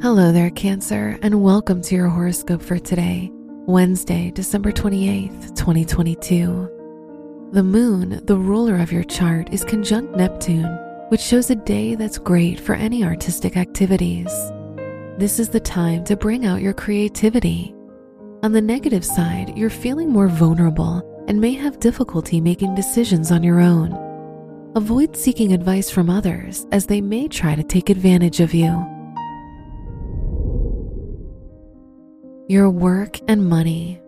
Hello there, Cancer, and welcome to your horoscope for today, Wednesday, December 28th, 2022. The moon, the ruler of your chart, is conjunct Neptune, which shows a day that's great for any artistic activities. This is the time to bring out your creativity. On the negative side, you're feeling more vulnerable and may have difficulty making decisions on your own. Avoid seeking advice from others as they may try to take advantage of you. Your work and money.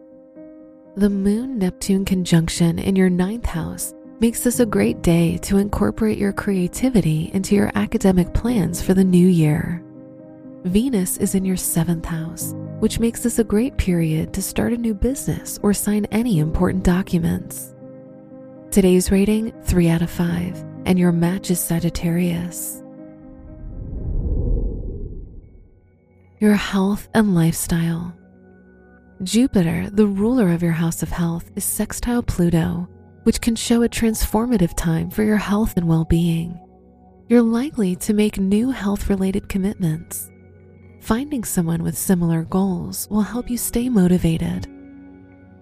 The Moon Neptune conjunction in your ninth house makes this a great day to incorporate your creativity into your academic plans for the new year. Venus is in your seventh house, which makes this a great period to start a new business or sign any important documents. Today's rating 3 out of 5, and your match is Sagittarius. Your health and lifestyle. Jupiter, the ruler of your house of health, is sextile Pluto, which can show a transformative time for your health and well being. You're likely to make new health related commitments. Finding someone with similar goals will help you stay motivated.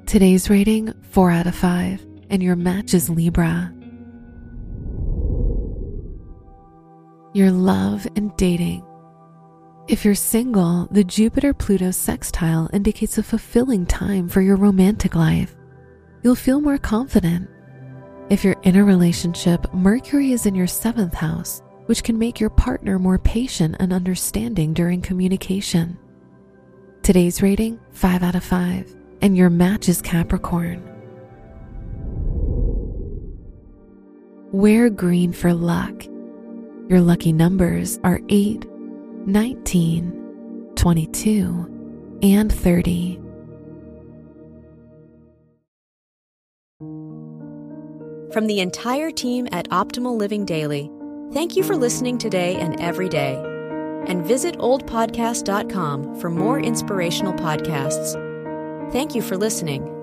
Today's rating 4 out of 5, and your match is Libra. Your love and dating. If you're single, the Jupiter Pluto sextile indicates a fulfilling time for your romantic life. You'll feel more confident. If you're in a relationship, Mercury is in your seventh house, which can make your partner more patient and understanding during communication. Today's rating 5 out of 5, and your match is Capricorn. Wear green for luck. Your lucky numbers are 8, 19, 22, and 30. From the entire team at Optimal Living Daily, thank you for listening today and every day. And visit oldpodcast.com for more inspirational podcasts. Thank you for listening.